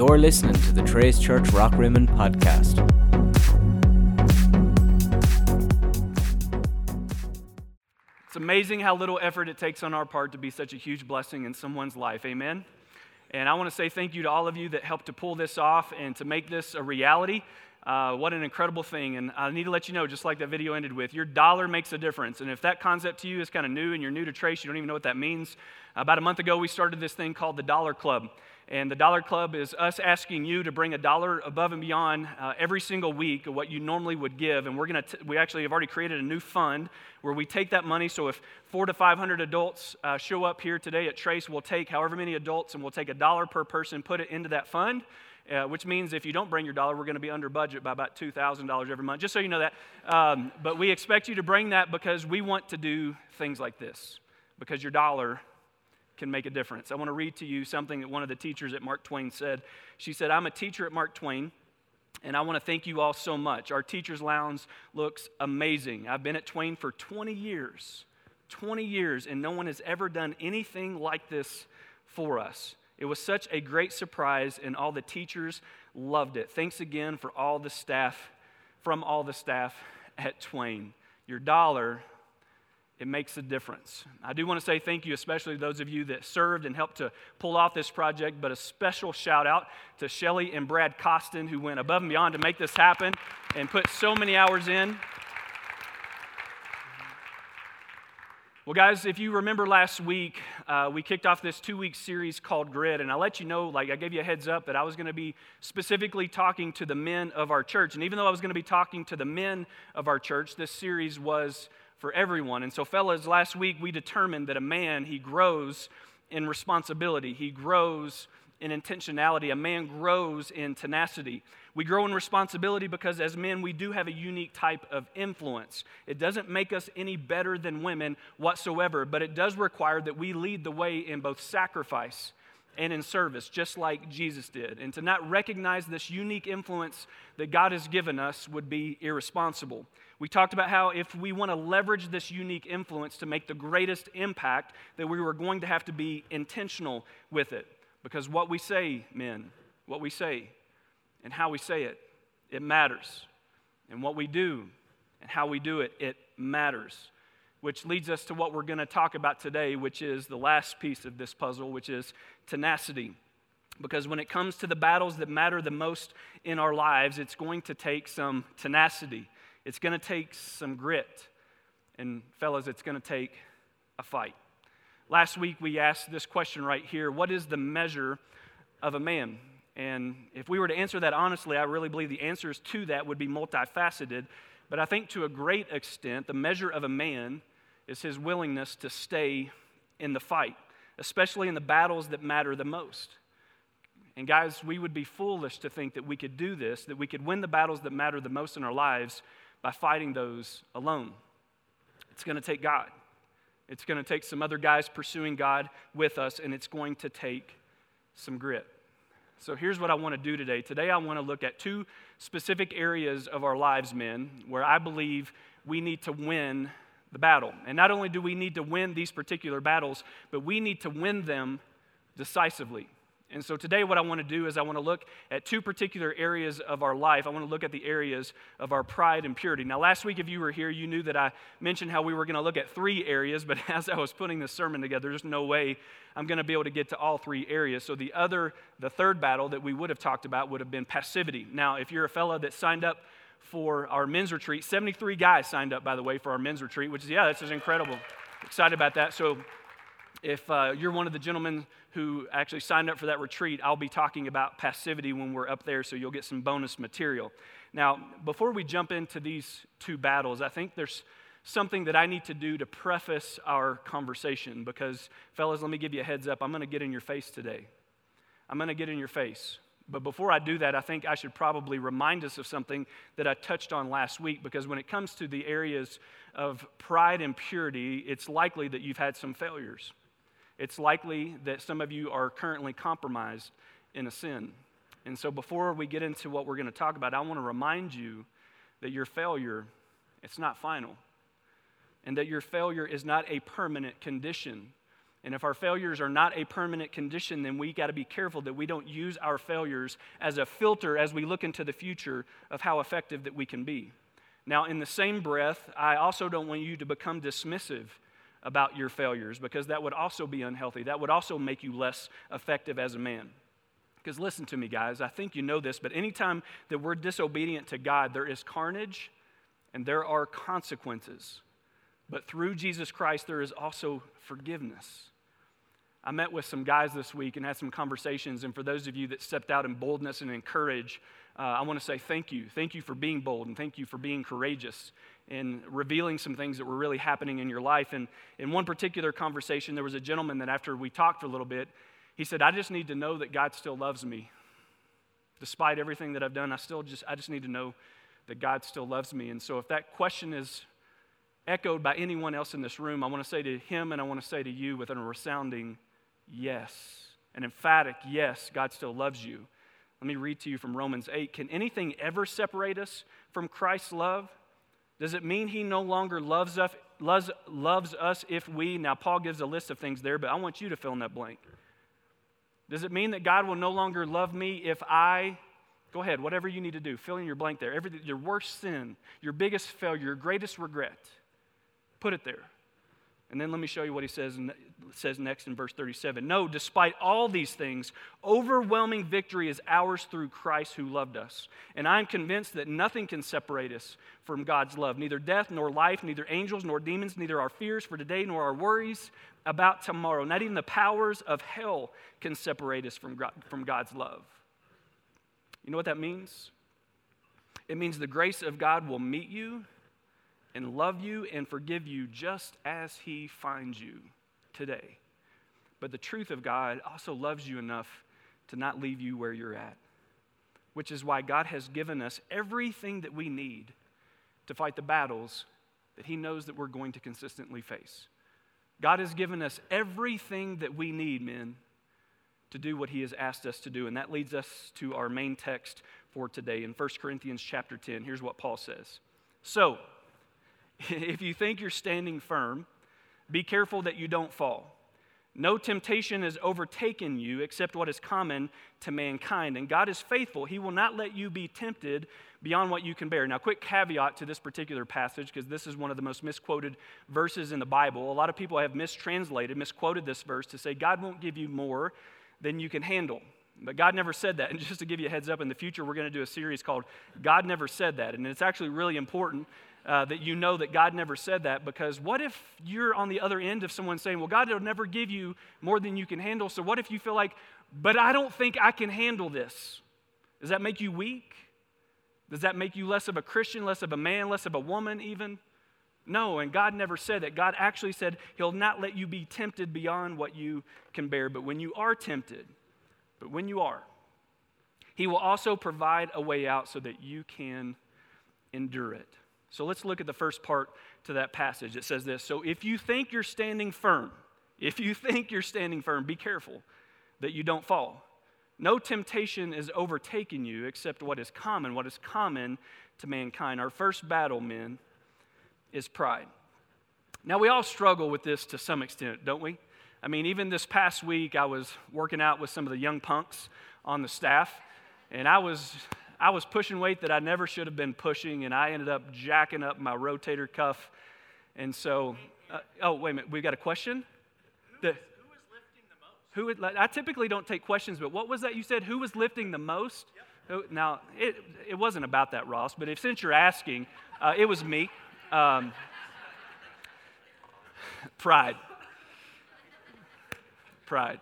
You're listening to the Trace Church Rock Rockrimmon podcast. It's amazing how little effort it takes on our part to be such a huge blessing in someone's life. Amen. And I want to say thank you to all of you that helped to pull this off and to make this a reality. Uh, what an incredible thing. And I need to let you know, just like that video ended with, your dollar makes a difference. And if that concept to you is kind of new and you're new to Trace, you don't even know what that means. About a month ago, we started this thing called the Dollar Club. And the Dollar Club is us asking you to bring a dollar above and beyond uh, every single week of what you normally would give. And we're going to, we actually have already created a new fund where we take that money. So if four to 500 adults uh, show up here today at Trace, we'll take however many adults and we'll take a dollar per person, put it into that fund. Uh, which means if you don't bring your dollar, we're going to be under budget by about $2,000 every month, just so you know that. Um, but we expect you to bring that because we want to do things like this, because your dollar can make a difference. I want to read to you something that one of the teachers at Mark Twain said. She said, I'm a teacher at Mark Twain. And I want to thank you all so much. Our teacher's lounge looks amazing. I've been at Twain for 20 years, 20 years, and no one has ever done anything like this for us. It was such a great surprise, and all the teachers loved it. Thanks again for all the staff, from all the staff at Twain. Your dollar it makes a difference. I do want to say thank you, especially to those of you that served and helped to pull off this project, but a special shout out to Shelly and Brad Costin, who went above and beyond to make this happen and put so many hours in. Well, guys, if you remember last week, uh, we kicked off this two week series called Grit, and I let you know, like, I gave you a heads up that I was going to be specifically talking to the men of our church. And even though I was going to be talking to the men of our church, this series was for everyone. And so, fellas, last week we determined that a man, he grows in responsibility, he grows in intentionality, a man grows in tenacity. We grow in responsibility because as men, we do have a unique type of influence. It doesn't make us any better than women whatsoever, but it does require that we lead the way in both sacrifice and in service, just like Jesus did. And to not recognize this unique influence that God has given us would be irresponsible. We talked about how if we want to leverage this unique influence to make the greatest impact, that we were going to have to be intentional with it. Because what we say, men, what we say and how we say it, it matters. And what we do and how we do it, it matters which leads us to what we're going to talk about today, which is the last piece of this puzzle, which is tenacity. Because when it comes to the battles that matter the most in our lives, it's going to take some tenacity. It's going to take some grit. And, fellas, it's going to take a fight. Last week, we asked this question right here What is the measure of a man? And if we were to answer that honestly, I really believe the answers to that would be multifaceted. But I think to a great extent, the measure of a man is his willingness to stay in the fight, especially in the battles that matter the most. And guys, we would be foolish to think that we could do this, that we could win the battles that matter the most in our lives by fighting those alone. It's going to take God. It's going to take some other guys pursuing God with us, and it's going to take some grit. So here's what I want to do today. Today, I want to look at two specific areas of our lives, men, where I believe we need to win the battle. And not only do we need to win these particular battles, but we need to win them decisively. And so today, what I want to do is I want to look at two particular areas of our life. I want to look at the areas of our pride and purity. Now, last week, if you were here, you knew that I mentioned how we were going to look at three areas, but as I was putting this sermon together, there's no way I'm going to be able to get to all three areas. So, the other, the third battle that we would have talked about would have been passivity. Now, if you're a fellow that signed up for our men's retreat. 73 guys signed up, by the way, for our men's retreat, which is, yeah, that's just incredible. Excited about that. So, if uh, you're one of the gentlemen who actually signed up for that retreat, I'll be talking about passivity when we're up there, so you'll get some bonus material. Now, before we jump into these two battles, I think there's something that I need to do to preface our conversation because, fellas, let me give you a heads up. I'm going to get in your face today. I'm going to get in your face. But before I do that, I think I should probably remind us of something that I touched on last week because when it comes to the areas of pride and purity, it's likely that you've had some failures. It's likely that some of you are currently compromised in a sin. And so before we get into what we're going to talk about, I want to remind you that your failure it's not final. And that your failure is not a permanent condition And if our failures are not a permanent condition, then we got to be careful that we don't use our failures as a filter as we look into the future of how effective that we can be. Now, in the same breath, I also don't want you to become dismissive about your failures because that would also be unhealthy. That would also make you less effective as a man. Because listen to me, guys, I think you know this, but anytime that we're disobedient to God, there is carnage and there are consequences. But through Jesus Christ, there is also forgiveness. I met with some guys this week and had some conversations, and for those of you that stepped out in boldness and in courage, uh, I want to say thank you. Thank you for being bold and thank you for being courageous and revealing some things that were really happening in your life. And in one particular conversation, there was a gentleman that after we talked for a little bit, he said, I just need to know that God still loves me. Despite everything that I've done, I still just, I just need to know that God still loves me. And so if that question is echoed by anyone else in this room, I want to say to him and I want to say to you with a resounding yes, an emphatic yes, God still loves you. Let me read to you from Romans 8. Can anything ever separate us from Christ's love? Does it mean he no longer loves us, loves, loves us if we, now Paul gives a list of things there, but I want you to fill in that blank. Does it mean that God will no longer love me if I, go ahead, whatever you need to do, fill in your blank there. Everything, your worst sin, your biggest failure, your greatest regret, put it there. And then let me show you what he says, says next in verse 37. No, despite all these things, overwhelming victory is ours through Christ who loved us. And I'm convinced that nothing can separate us from God's love neither death nor life, neither angels nor demons, neither our fears for today nor our worries about tomorrow. Not even the powers of hell can separate us from, from God's love. You know what that means? It means the grace of God will meet you and love you and forgive you just as He finds you today. But the truth of God also loves you enough to not leave you where you're at, which is why God has given us everything that we need to fight the battles that He knows that we're going to consistently face. God has given us everything that we need, men, to do what He has asked us to do. And that leads us to our main text for today in 1 Corinthians chapter 10. Here's what Paul says. So, if you think you're standing firm, be careful that you don't fall. No temptation has overtaken you except what is common to mankind. And God is faithful. He will not let you be tempted beyond what you can bear. Now, quick caveat to this particular passage, because this is one of the most misquoted verses in the Bible. A lot of people have mistranslated, misquoted this verse to say God won't give you more than you can handle. But God never said that. And just to give you a heads up, in the future, we're going to do a series called God Never Said That. And it's actually really important uh, that you know that God never said that because what if you're on the other end of someone saying, Well, God will never give you more than you can handle. So what if you feel like, But I don't think I can handle this? Does that make you weak? Does that make you less of a Christian, less of a man, less of a woman, even? No, and God never said that. God actually said He'll not let you be tempted beyond what you can bear. But when you are tempted, but when you are, He will also provide a way out so that you can endure it. So let's look at the first part to that passage. It says this So if you think you're standing firm, if you think you're standing firm, be careful that you don't fall. No temptation is overtaking you except what is common, what is common to mankind. Our first battle, men, is pride. Now, we all struggle with this to some extent, don't we? I mean, even this past week, I was working out with some of the young punks on the staff, and I was I was pushing weight that I never should have been pushing, and I ended up jacking up my rotator cuff. And so, uh, oh, wait a minute, we've got a question? Who, the, who was lifting the most? Who, I typically don't take questions, but what was that you said? Who was lifting the most? Yep. Now, it, it wasn't about that, Ross, but if, since you're asking, uh, it was me. Um, pride. Pride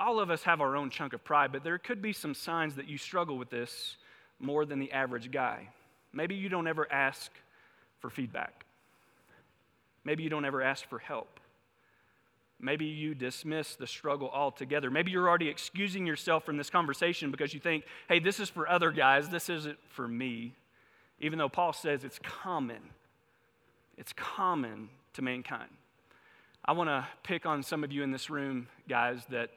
all of us have our own chunk of pride, but there could be some signs that you struggle with this more than the average guy. Maybe you don't ever ask for feedback. Maybe you don't ever ask for help. Maybe you dismiss the struggle altogether. Maybe you're already excusing yourself from this conversation because you think, hey, this is for other guys, this isn't for me. Even though Paul says it's common, it's common to mankind. I want to pick on some of you in this room, guys, that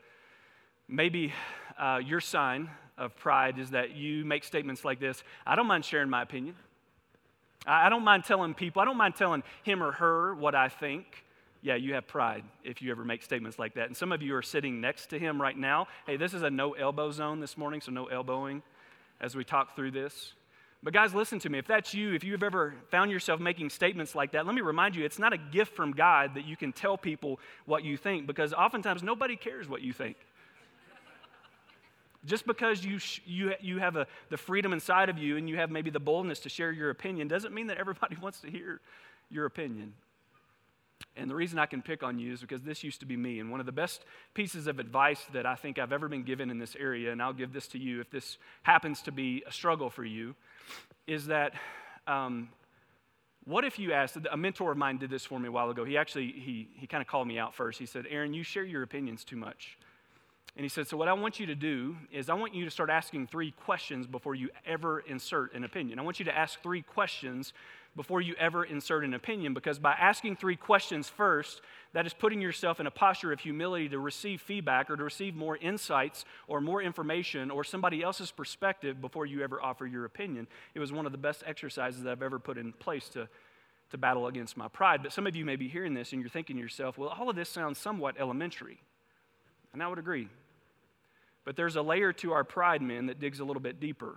Maybe uh, your sign of pride is that you make statements like this I don't mind sharing my opinion. I don't mind telling people, I don't mind telling him or her what I think. yeah, you have pride if you ever make statements like that. And some of you are sitting next to him right now. Hey, this is a no elbow zone this morning, so no elbowing as we talk through this. But, guys, listen to me. If that's you, if you've ever found yourself making statements like that, let me remind you it's not a gift from God that you can tell people what you think because oftentimes nobody cares what you think. Just because you, you, you have a, the freedom inside of you and you have maybe the boldness to share your opinion doesn't mean that everybody wants to hear your opinion. And the reason I can pick on you is because this used to be me. And one of the best pieces of advice that I think I've ever been given in this area, and I'll give this to you if this happens to be a struggle for you, is that um, what if you asked, a mentor of mine did this for me a while ago. He actually, he, he kind of called me out first. He said, Aaron, you share your opinions too much. And he said, So, what I want you to do is, I want you to start asking three questions before you ever insert an opinion. I want you to ask three questions before you ever insert an opinion because by asking three questions first, that is putting yourself in a posture of humility to receive feedback or to receive more insights or more information or somebody else's perspective before you ever offer your opinion. It was one of the best exercises that I've ever put in place to, to battle against my pride. But some of you may be hearing this and you're thinking to yourself, well, all of this sounds somewhat elementary. And I would agree. But there's a layer to our pride, men, that digs a little bit deeper.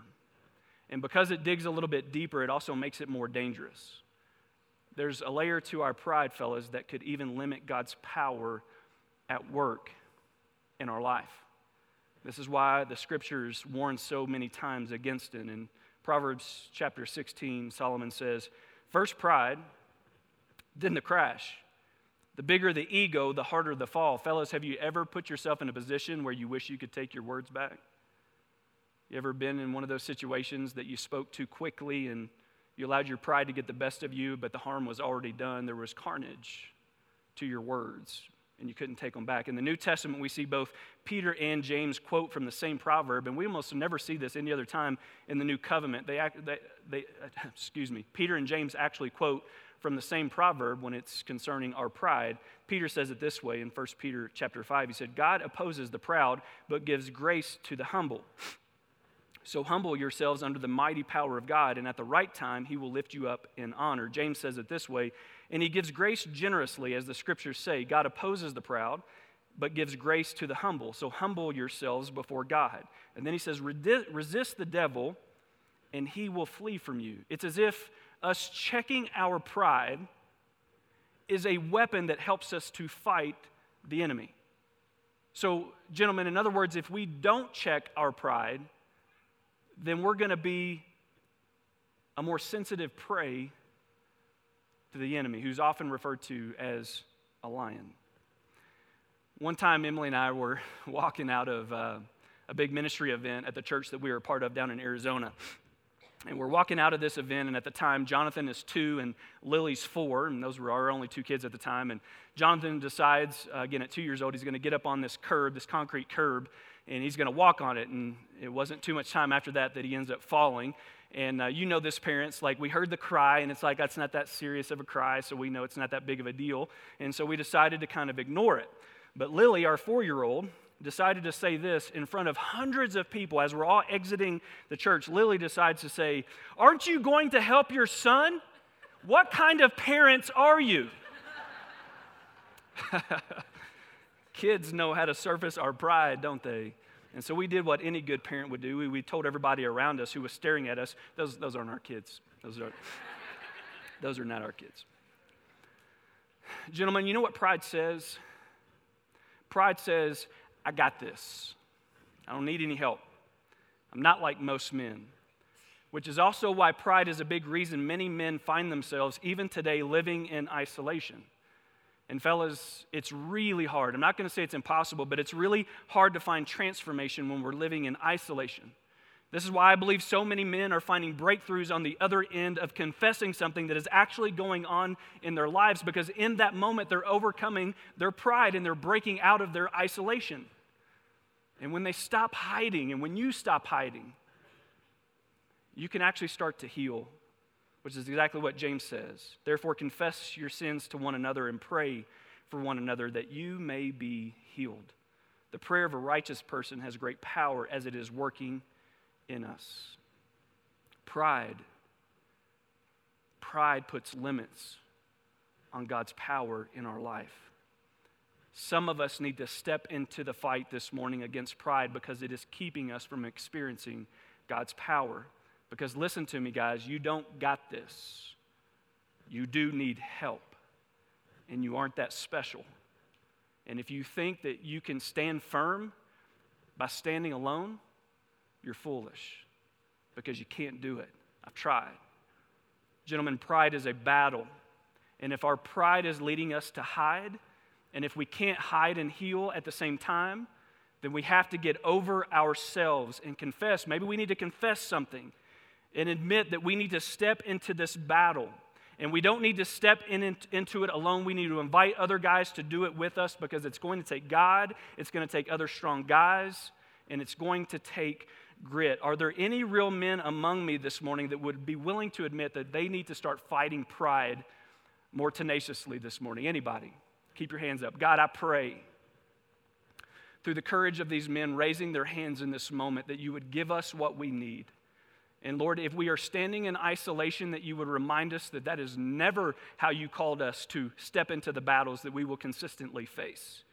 And because it digs a little bit deeper, it also makes it more dangerous. There's a layer to our pride, fellas, that could even limit God's power at work in our life. This is why the scriptures warn so many times against it. In Proverbs chapter 16, Solomon says, First pride, then the crash. The bigger the ego, the harder the fall. Fellas, have you ever put yourself in a position where you wish you could take your words back? You ever been in one of those situations that you spoke too quickly and you allowed your pride to get the best of you, but the harm was already done? There was carnage to your words, and you couldn't take them back. In the New Testament, we see both Peter and James quote from the same proverb, and we almost never see this any other time in the New Covenant. They, they, they excuse me, Peter and James actually quote from the same proverb when it's concerning our pride. Peter says it this way in 1 Peter chapter 5. He said, God opposes the proud, but gives grace to the humble. So humble yourselves under the mighty power of God, and at the right time, he will lift you up in honor. James says it this way, and he gives grace generously, as the scriptures say. God opposes the proud, but gives grace to the humble. So humble yourselves before God. And then he says, resist the devil, and he will flee from you. It's as if us checking our pride is a weapon that helps us to fight the enemy. So, gentlemen, in other words, if we don't check our pride, then we're going to be a more sensitive prey to the enemy, who's often referred to as a lion. One time, Emily and I were walking out of uh, a big ministry event at the church that we were a part of down in Arizona. And we're walking out of this event, and at the time, Jonathan is two and Lily's four, and those were our only two kids at the time. And Jonathan decides, uh, again, at two years old, he's going to get up on this curb, this concrete curb, and he's going to walk on it. And it wasn't too much time after that that he ends up falling. And uh, you know this, parents, like we heard the cry, and it's like that's not that serious of a cry, so we know it's not that big of a deal. And so we decided to kind of ignore it. But Lily, our four year old, decided to say this in front of hundreds of people as we're all exiting the church. Lily decides to say, Aren't you going to help your son? What kind of parents are you? Kids know how to surface our pride, don't they? And so we did what any good parent would do. We, we told everybody around us who was staring at us, those, those aren't our kids. Those are, those are not our kids. Gentlemen, you know what pride says? Pride says, I got this. I don't need any help. I'm not like most men. Which is also why pride is a big reason many men find themselves, even today, living in isolation. And, fellas, it's really hard. I'm not going to say it's impossible, but it's really hard to find transformation when we're living in isolation. This is why I believe so many men are finding breakthroughs on the other end of confessing something that is actually going on in their lives because in that moment they're overcoming their pride and they're breaking out of their isolation. And when they stop hiding and when you stop hiding, you can actually start to heal which is exactly what James says. Therefore, confess your sins to one another and pray for one another that you may be healed. The prayer of a righteous person has great power as it is working in us. Pride. Pride puts limits on God's power in our life. Some of us need to step into the fight this morning against pride because it is keeping us from experiencing God's power. Because listen to me, guys, you don't got this. You do need help, and you aren't that special. And if you think that you can stand firm by standing alone, you're foolish because you can't do it. I've tried. Gentlemen, pride is a battle. And if our pride is leading us to hide, and if we can't hide and heal at the same time, then we have to get over ourselves and confess. Maybe we need to confess something and admit that we need to step into this battle. And we don't need to step in, into it alone. We need to invite other guys to do it with us because it's going to take God, it's going to take other strong guys, and it's going to take grit. Are there any real men among me this morning that would be willing to admit that they need to start fighting pride more tenaciously this morning? Anybody? Keep your hands up. God, I pray through the courage of these men raising their hands in this moment that you would give us what we need. And Lord, if we are standing in isolation, that you would remind us that that is never how you called us to step into the battles that we will consistently face.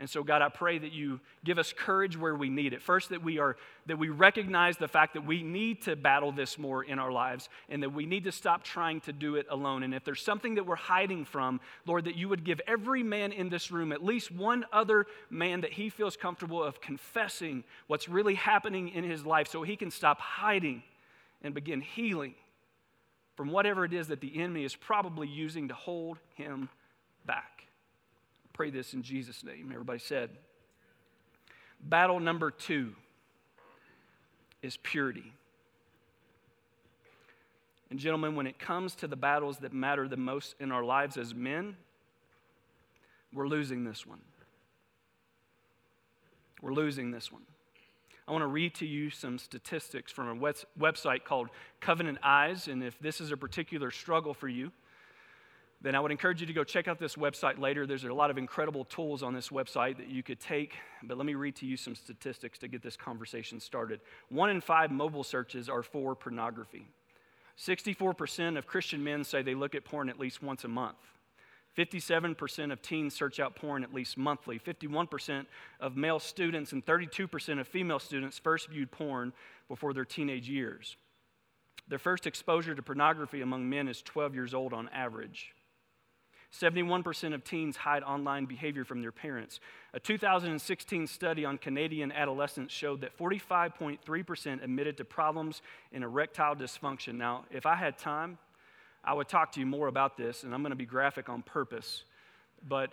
And so, God, I pray that you give us courage where we need it. First, that we are that we recognize the fact that we need to battle this more in our lives, and that we need to stop trying to do it alone. And if there's something that we're hiding from, Lord, that you would give every man in this room at least one other man that he feels comfortable of confessing what's really happening in his life, so he can stop hiding and begin healing from whatever it is that the enemy is probably using to hold him back. Pray this in Jesus' name. Everybody said. Battle number two is purity. And, gentlemen, when it comes to the battles that matter the most in our lives as men, we're losing this one. We're losing this one. I want to read to you some statistics from a website called Covenant Eyes. And if this is a particular struggle for you, then I would encourage you to go check out this website later. There's a lot of incredible tools on this website that you could take. But let me read to you some statistics to get this conversation started. One in five mobile searches are for pornography. 64% of Christian men say they look at porn at least once a month. 57% of teens search out porn at least monthly. 51% of male students and 32% of female students first viewed porn before their teenage years. Their first exposure to pornography among men is 12 years old on average. 71% of teens hide online behavior from their parents. A 2016 study on Canadian adolescents showed that 45.3% admitted to problems in erectile dysfunction. Now, if I had time, I would talk to you more about this, and I'm going to be graphic on purpose. But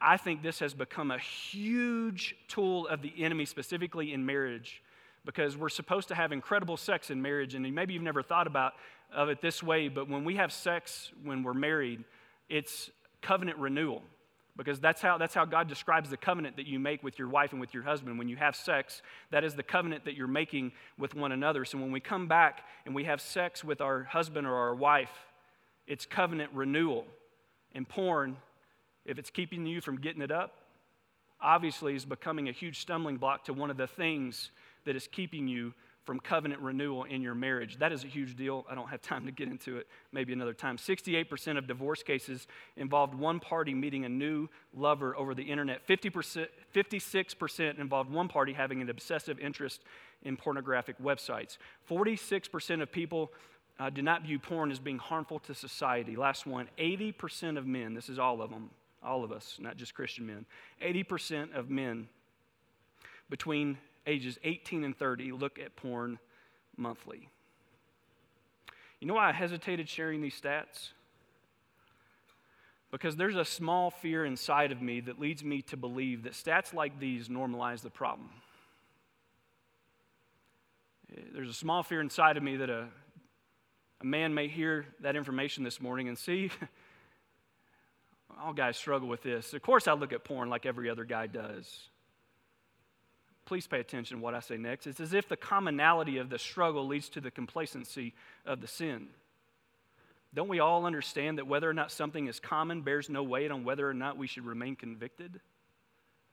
I think this has become a huge tool of the enemy, specifically in marriage, because we're supposed to have incredible sex in marriage. And maybe you've never thought about of it this way, but when we have sex when we're married, it's covenant renewal. Because that's how, that's how God describes the covenant that you make with your wife and with your husband. When you have sex, that is the covenant that you're making with one another. So when we come back and we have sex with our husband or our wife, it's covenant renewal. And porn, if it's keeping you from getting it up, obviously is becoming a huge stumbling block to one of the things that is keeping you from covenant renewal in your marriage. That is a huge deal. I don't have time to get into it, maybe another time. 68% of divorce cases involved one party meeting a new lover over the internet. 50%, 56% involved one party having an obsessive interest in pornographic websites. 46% of people uh, do not view porn as being harmful to society. Last one 80% of men, this is all of them, all of us, not just Christian men, 80% of men between ages 18 and 30 look at porn monthly. You know why I hesitated sharing these stats? Because there's a small fear inside of me that leads me to believe that stats like these normalize the problem. There's a small fear inside of me that a, a man may hear that information this morning and see, all guys struggle with this. Of course, I look at porn like every other guy does please pay attention to what I say next. It's as if the commonality of the struggle leads to the complacency of the sin. Don't we all understand that whether or not something is common bears no weight on whether or not we should remain convicted?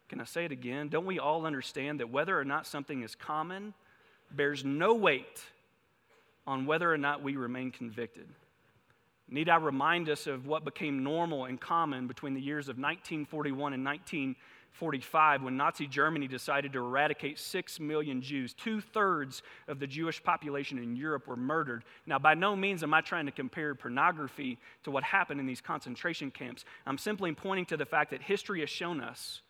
Can I say it again? Don't we all understand that whether or not something is common bears no weight on whether or not we remain convicted? Need I remind us of what became normal and common between the years of 1941 and 1945 when Nazi Germany decided to eradicate six million Jews? Two thirds of the Jewish population in Europe were murdered. Now, by no means am I trying to compare pornography to what happened in these concentration camps. I'm simply pointing to the fact that history has shown us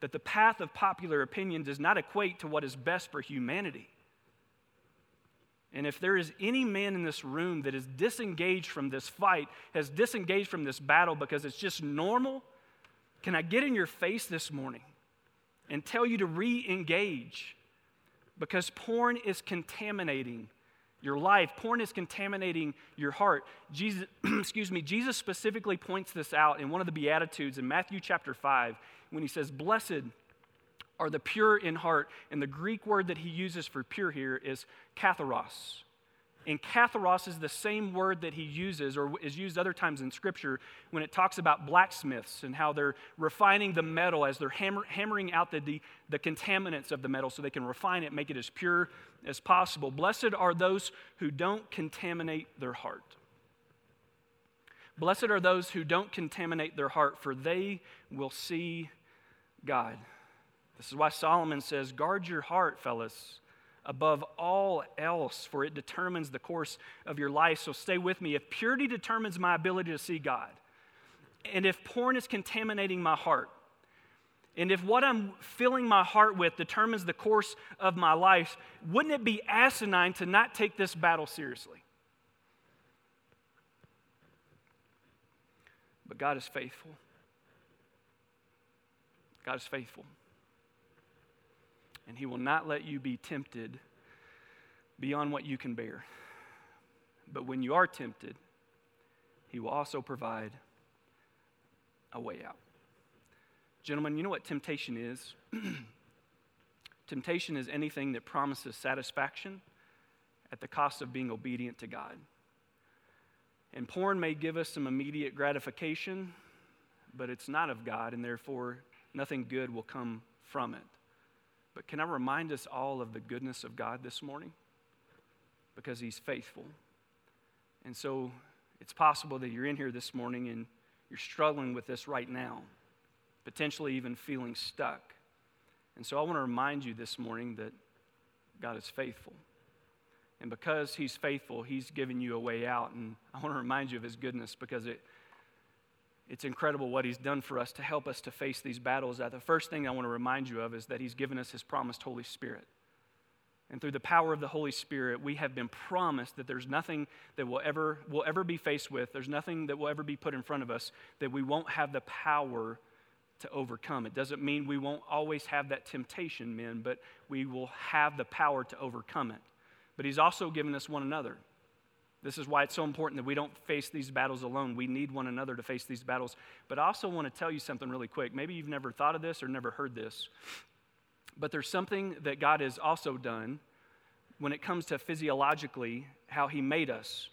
that the path of popular opinion does not equate to what is best for humanity. And if there is any man in this room that is disengaged from this fight, has disengaged from this battle because it's just normal, can I get in your face this morning and tell you to re engage? Because porn is contaminating your life. Porn is contaminating your heart. Jesus, excuse me, Jesus specifically points this out in one of the Beatitudes in Matthew chapter 5 when he says, Blessed are the pure in heart. And the Greek word that he uses for pure here is katharos. And katharos is the same word that he uses or is used other times in Scripture when it talks about blacksmiths and how they're refining the metal as they're hammer, hammering out the, the, the contaminants of the metal so they can refine it, make it as pure as possible. Blessed are those who don't contaminate their heart. Blessed are those who don't contaminate their heart, for they will see God. This is why Solomon says, Guard your heart, fellas, above all else, for it determines the course of your life. So stay with me. If purity determines my ability to see God, and if porn is contaminating my heart, and if what I'm filling my heart with determines the course of my life, wouldn't it be asinine to not take this battle seriously? But God is faithful. God is faithful and He will not let you be tempted beyond what you can bear. But when you are tempted, He will also provide a way out. Gentlemen, you know what temptation is? temptation is anything that promises satisfaction at the cost of being obedient to God. And porn may give us some immediate gratification, but it's not of God, and therefore nothing good will come from it. But can I remind us all of the goodness of God this morning? Because He's faithful. And so it's possible that you're in here this morning and you're struggling with this right now, potentially even feeling stuck. And so I want to remind you this morning that God is faithful. And because He's faithful, He's given you a way out. And I want to remind you of His goodness because it, it's incredible what he's done for us to help us to face these battles. The first thing I want to remind you of is that he's given us his promised Holy Spirit. And through the power of the Holy Spirit, we have been promised that there's nothing that we'll ever, we'll ever be faced with, there's nothing that will ever be put in front of us that we won't have the power to overcome. It doesn't mean we won't always have that temptation, men, but we will have the power to overcome it. But He's also given us one another. This is why it's so important that we don't face these battles alone. We need one another to face these battles. But I also want to tell you something really quick. Maybe you've never thought of this or never heard this. But there's something that God has also done when it comes to physiologically how He made us.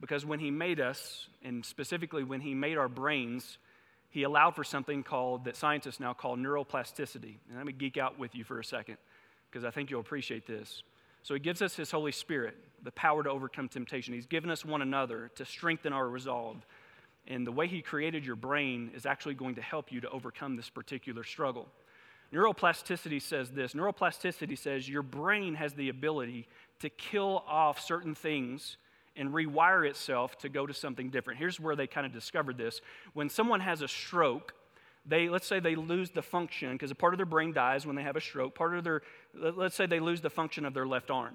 Because when He made us, and specifically when He made our brains, He allowed for something called, that scientists now call neuroplasticity. And let me geek out with you for a second, because I think you'll appreciate this. So He gives us His Holy Spirit the power to overcome temptation. He's given us one another to strengthen our resolve. And the way He created your brain is actually going to help you to overcome this particular struggle. Neuroplasticity says this neuroplasticity says your brain has the ability to kill off certain things and rewire itself to go to something different. Here's where they kind of discovered this. When someone has a stroke, they let's say they lose the function because a part of their brain dies when they have a stroke. Part of their let's say they lose the function of their left arm.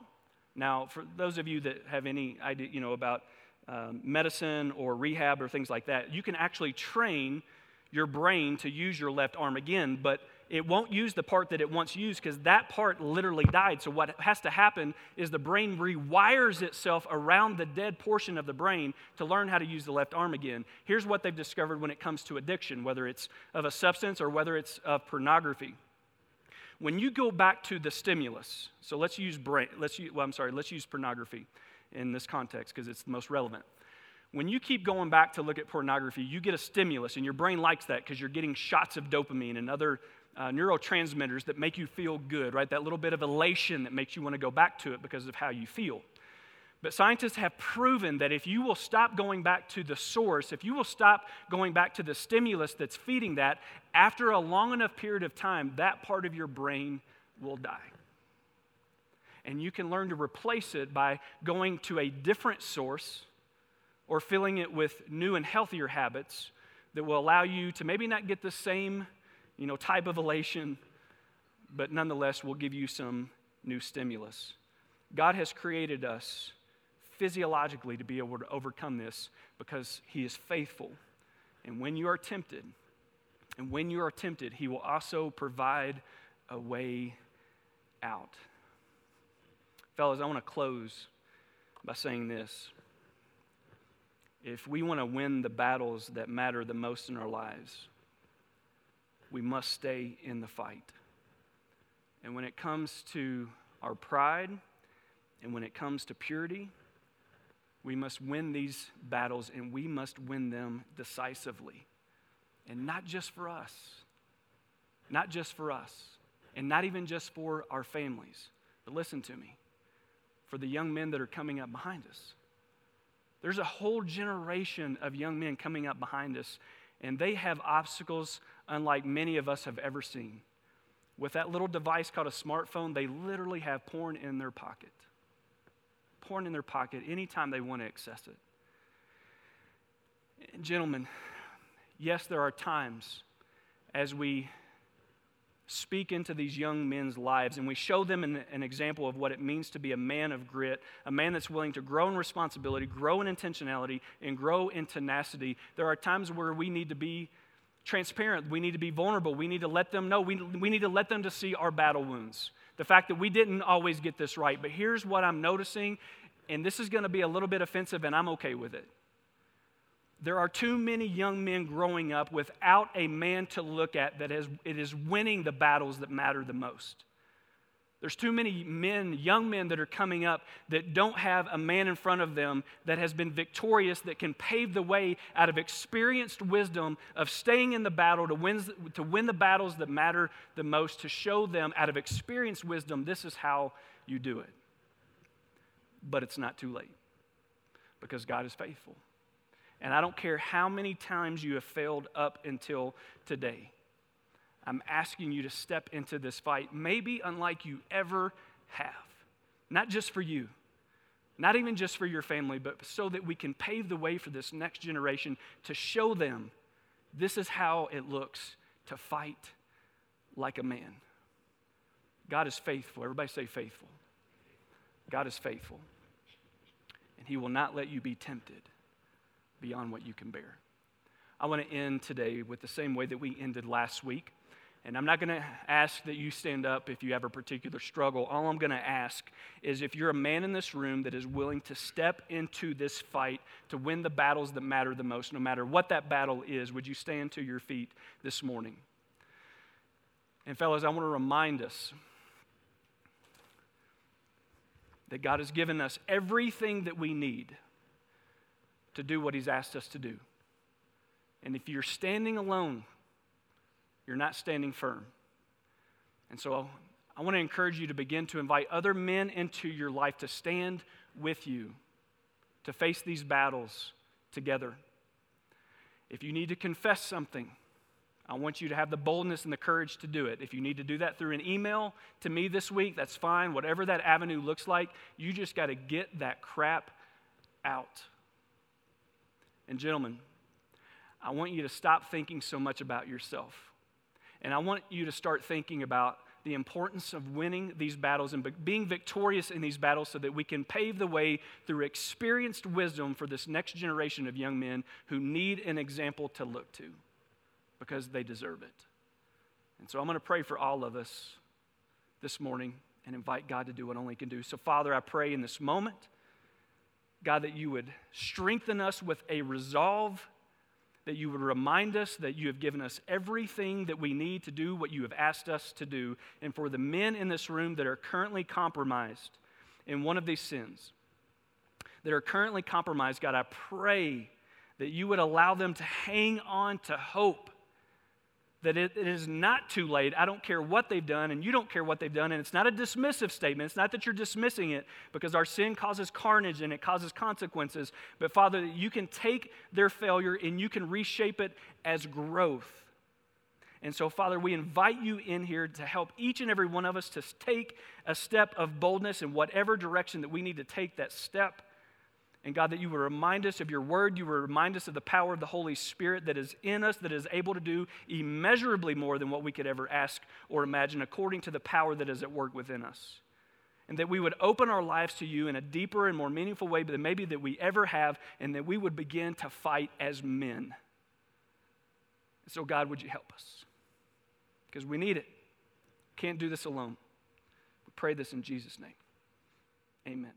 Now, for those of you that have any idea, you know, about um, medicine or rehab or things like that, you can actually train your brain to use your left arm again, but it won't use the part that it once used because that part literally died. So, what has to happen is the brain rewires itself around the dead portion of the brain to learn how to use the left arm again. Here's what they've discovered when it comes to addiction, whether it's of a substance or whether it's of pornography. When you go back to the stimulus, so let's use brain, let's use, well, I'm sorry, let's use pornography in this context because it's the most relevant. When you keep going back to look at pornography, you get a stimulus, and your brain likes that because you're getting shots of dopamine and other uh, neurotransmitters that make you feel good, right? That little bit of elation that makes you want to go back to it because of how you feel. But scientists have proven that if you will stop going back to the source, if you will stop going back to the stimulus that's feeding that, after a long enough period of time, that part of your brain will die. And you can learn to replace it by going to a different source or filling it with new and healthier habits that will allow you to maybe not get the same you know, type of elation, but nonetheless will give you some new stimulus. God has created us physiologically to be able to overcome this because He is faithful. And when you are tempted, and when you are tempted, He will also provide a way out. Fellas, I want to close by saying this. If we want to win the battles that matter the most in our lives, we must stay in the fight. And when it comes to our pride, and when it comes to purity, we must win these battles and we must win them decisively. And not just for us, not just for us, and not even just for our families. But listen to me for the young men that are coming up behind us. There's a whole generation of young men coming up behind us, and they have obstacles unlike many of us have ever seen. With that little device called a smartphone, they literally have porn in their pocket. Porn in their pocket anytime they want to access it. gentlemen, yes, there are times as we speak into these young men's lives and we show them an, an, example of what it means to be a man of grit, a man that's willing to grow in responsibility, grow in intentionality, and grow in tenacity. There are times where we need to be transparent. We need to be vulnerable. We need to let them know. We, we need to let them to see our battle wounds. The fact that we didn't always get this right. But here's what I'm noticing, and this is going to be a little bit offensive, and I'm okay with it. There are too many young men growing up without a man to look at that is, it is winning the battles that matter the most. There's too many men, young men that are coming up that don't have a man in front of them that has been victorious, that can pave the way out of experienced wisdom of staying in the battle to win, to win the battles that matter the most, to show them out of experienced wisdom, this is how you do it. But it's not too late because God is faithful. And I don't care how many times you have failed up until today. I'm asking you to step into this fight, maybe unlike you ever have. Not just for you, not even just for your family, but so that we can pave the way for this next generation to show them this is how it looks to fight like a man. God is faithful. Everybody say faithful. God is faithful. And He will not let you be tempted beyond what you can bear. I want to end today with the same way that we ended last week. And I'm not going to ask that you stand up if you have a particular struggle. All I'm going to ask is if you're a man in this room that is willing to step into this fight to win the battles that matter the most, no matter what that battle is, would you stand to your feet this morning? And, fellas, I want to remind us that God has given us everything that we need to do what He's asked us to do. And if you're standing alone, you're not standing firm. And so I want to encourage you to begin to invite other men into your life to stand with you, to face these battles together. If you need to confess something, I want you to have the boldness and the courage to do it. If you need to do that through an email to me this week, that's fine. Whatever that avenue looks like, you just got to get that crap out. And, gentlemen, I want you to stop thinking so much about yourself. And I want you to start thinking about the importance of winning these battles and being victorious in these battles so that we can pave the way through experienced wisdom for this next generation of young men who need an example to look to because they deserve it. And so I'm going to pray for all of us this morning and invite God to do what only He can do. So, Father, I pray in this moment God, that you would strengthen us with a resolve, that you would remind us that you have given us everything that we need to do what you have asked us to do. And for the men in this room that are currently compromised in one of these sins, that are currently compromised, God, I pray that you would allow them to hang on to hope that it, it is not too late. I don't care what they've done, and you don't care what they've done. And it's not a dismissive statement. It's not that you're dismissing it because our sin causes carnage and it causes consequences. But Father, you can take their failure and you can reshape it as growth. And so, Father, we invite you in here to help each and every one of us to take a step of boldness in whatever direction that we need to take that step. And God, that you would remind us of your word, you would remind us of the power of the Holy Spirit that is in us, that is able to do immeasurably more than what we could ever ask or imagine, according to the power that is at work within us. And that we would open our lives to you in a deeper and more meaningful way than maybe that we ever have, and that we would begin to fight as men. So, God, would you help us? Because we need it. Can't do this alone. We pray this in Jesus' name. Amen.